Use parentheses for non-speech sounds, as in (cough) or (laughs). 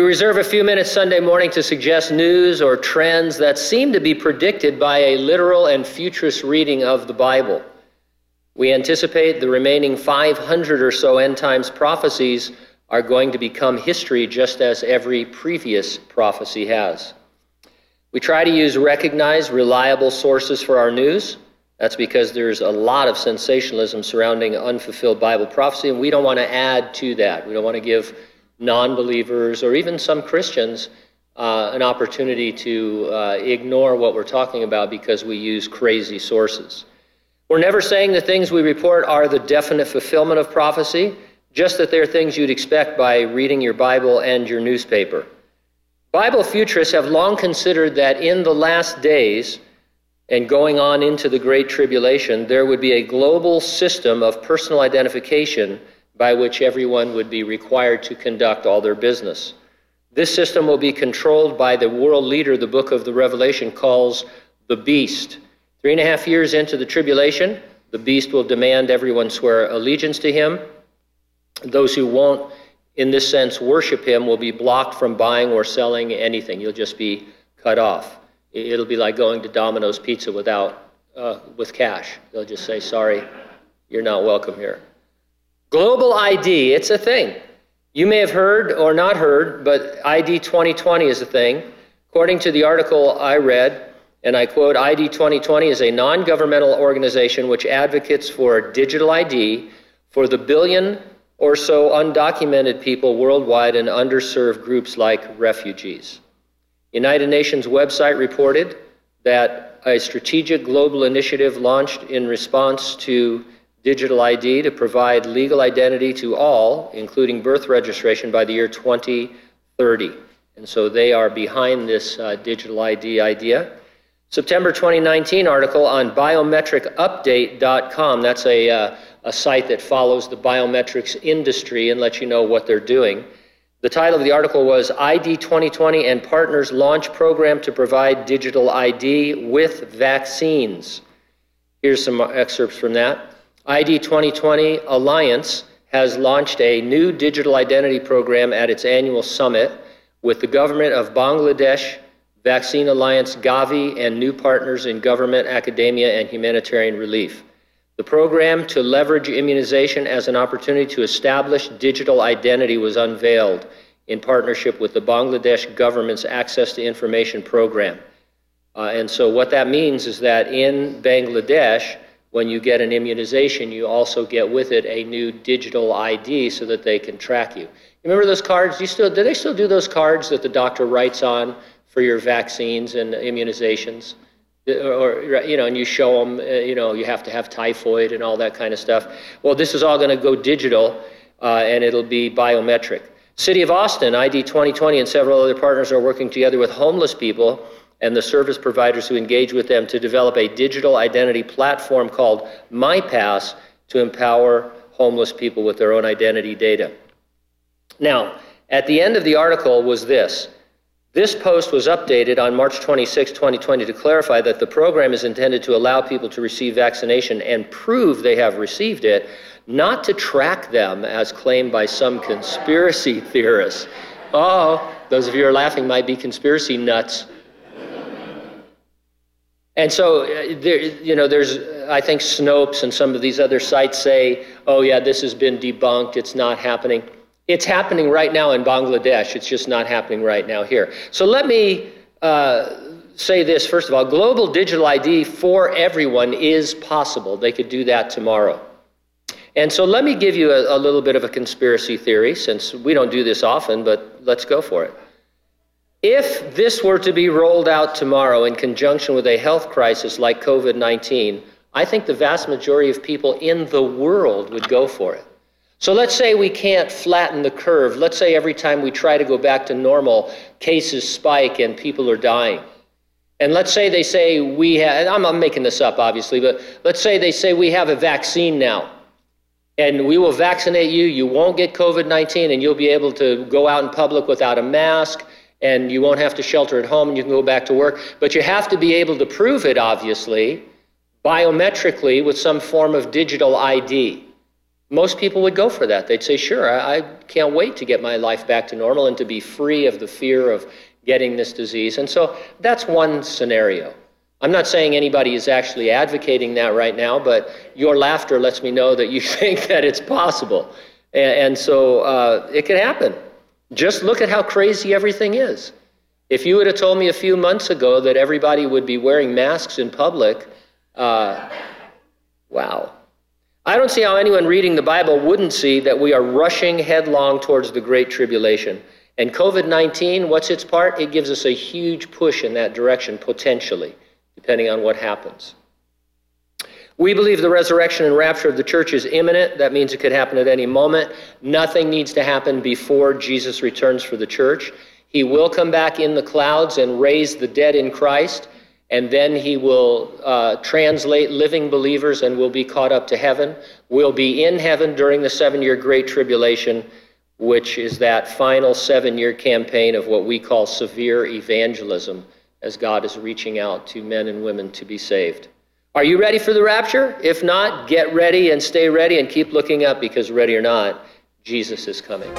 We reserve a few minutes Sunday morning to suggest news or trends that seem to be predicted by a literal and futurist reading of the Bible. We anticipate the remaining 500 or so end times prophecies are going to become history just as every previous prophecy has. We try to use recognized, reliable sources for our news. That's because there's a lot of sensationalism surrounding unfulfilled Bible prophecy, and we don't want to add to that. We don't want to give non believers or even some Christians uh, an opportunity to uh, ignore what we're talking about because we use crazy sources. We're never saying the things we report are the definite fulfillment of prophecy, just that they're things you'd expect by reading your Bible and your newspaper. Bible futurists have long considered that in the last days, and going on into the Great Tribulation, there would be a global system of personal identification by which everyone would be required to conduct all their business. This system will be controlled by the world leader the book of the Revelation calls the beast. Three and a half years into the tribulation, the beast will demand everyone swear allegiance to him. Those who won't, in this sense, worship him will be blocked from buying or selling anything. You'll just be cut off. It'll be like going to Domino's Pizza without, uh, with cash. They'll just say, sorry, you're not welcome here. Global ID, it's a thing. You may have heard or not heard, but ID 2020 is a thing. According to the article I read, and I quote ID 2020 is a non governmental organization which advocates for digital ID for the billion or so undocumented people worldwide and underserved groups like refugees. United Nations website reported that a strategic global initiative launched in response to digital ID to provide legal identity to all, including birth registration, by the year 2030. And so they are behind this uh, digital ID idea. September 2019 article on biometricupdate.com. That's a, uh, a site that follows the biometrics industry and lets you know what they're doing. The title of the article was ID 2020 and Partners Launch Program to Provide Digital ID with Vaccines. Here's some excerpts from that. ID 2020 Alliance has launched a new digital identity program at its annual summit with the government of Bangladesh, Vaccine Alliance Gavi, and new partners in government, academia, and humanitarian relief. The program to leverage immunization as an opportunity to establish digital identity was unveiled in partnership with the Bangladesh government's Access to Information program. Uh, and so, what that means is that in Bangladesh, when you get an immunization, you also get with it a new digital ID so that they can track you. Remember those cards? Do, still, do they still do those cards that the doctor writes on for your vaccines and immunizations? Or, you know, and you show them, uh, you know, you have to have typhoid and all that kind of stuff. Well, this is all going to go digital uh, and it'll be biometric. City of Austin, ID 2020, and several other partners are working together with homeless people and the service providers who engage with them to develop a digital identity platform called MyPass to empower homeless people with their own identity data. Now, at the end of the article was this. This post was updated on March 26, 2020, to clarify that the program is intended to allow people to receive vaccination and prove they have received it, not to track them as claimed by some conspiracy theorists. Oh, those of you who are laughing might be conspiracy nuts. And so, uh, there, you know, there's, I think Snopes and some of these other sites say, oh, yeah, this has been debunked, it's not happening. It's happening right now in Bangladesh, it's just not happening right now here. So let me uh, say this first of all global digital ID for everyone is possible. They could do that tomorrow. And so let me give you a, a little bit of a conspiracy theory, since we don't do this often, but let's go for it. If this were to be rolled out tomorrow in conjunction with a health crisis like COVID 19, I think the vast majority of people in the world would go for it. So let's say we can't flatten the curve. Let's say every time we try to go back to normal, cases spike and people are dying. And let's say they say we have, I'm, I'm making this up obviously, but let's say they say we have a vaccine now. And we will vaccinate you, you won't get COVID 19, and you'll be able to go out in public without a mask and you won't have to shelter at home and you can go back to work. But you have to be able to prove it, obviously, biometrically with some form of digital ID. most people would go for that. They'd say, Sure, I, I can't wait to get my life back to normal and to be free of the fear of getting this disease. And so that's one scenario. I'm not saying anybody is actually advocating that right now, but your laughter lets me know that you (laughs) think that it's possible. And, and so uh, it could happen. Just look at how crazy everything is. If you would have told me a few months ago that everybody would be wearing masks in public, uh, wow. I don't see how anyone reading the Bible wouldn't see that we are rushing headlong towards the Great Tribulation. And COVID 19, what's its part? It gives us a huge push in that direction, potentially, depending on what happens. We believe the resurrection and rapture of the church is imminent. That means it could happen at any moment. Nothing needs to happen before Jesus returns for the church. He will come back in the clouds and raise the dead in Christ, and then he will uh, translate living believers and will be caught up to heaven. We'll be in heaven during the seven year Great Tribulation, which is that final seven year campaign of what we call severe evangelism as God is reaching out to men and women to be saved. Are you ready for the rapture? If not, get ready and stay ready and keep looking up because, ready or not, Jesus is coming.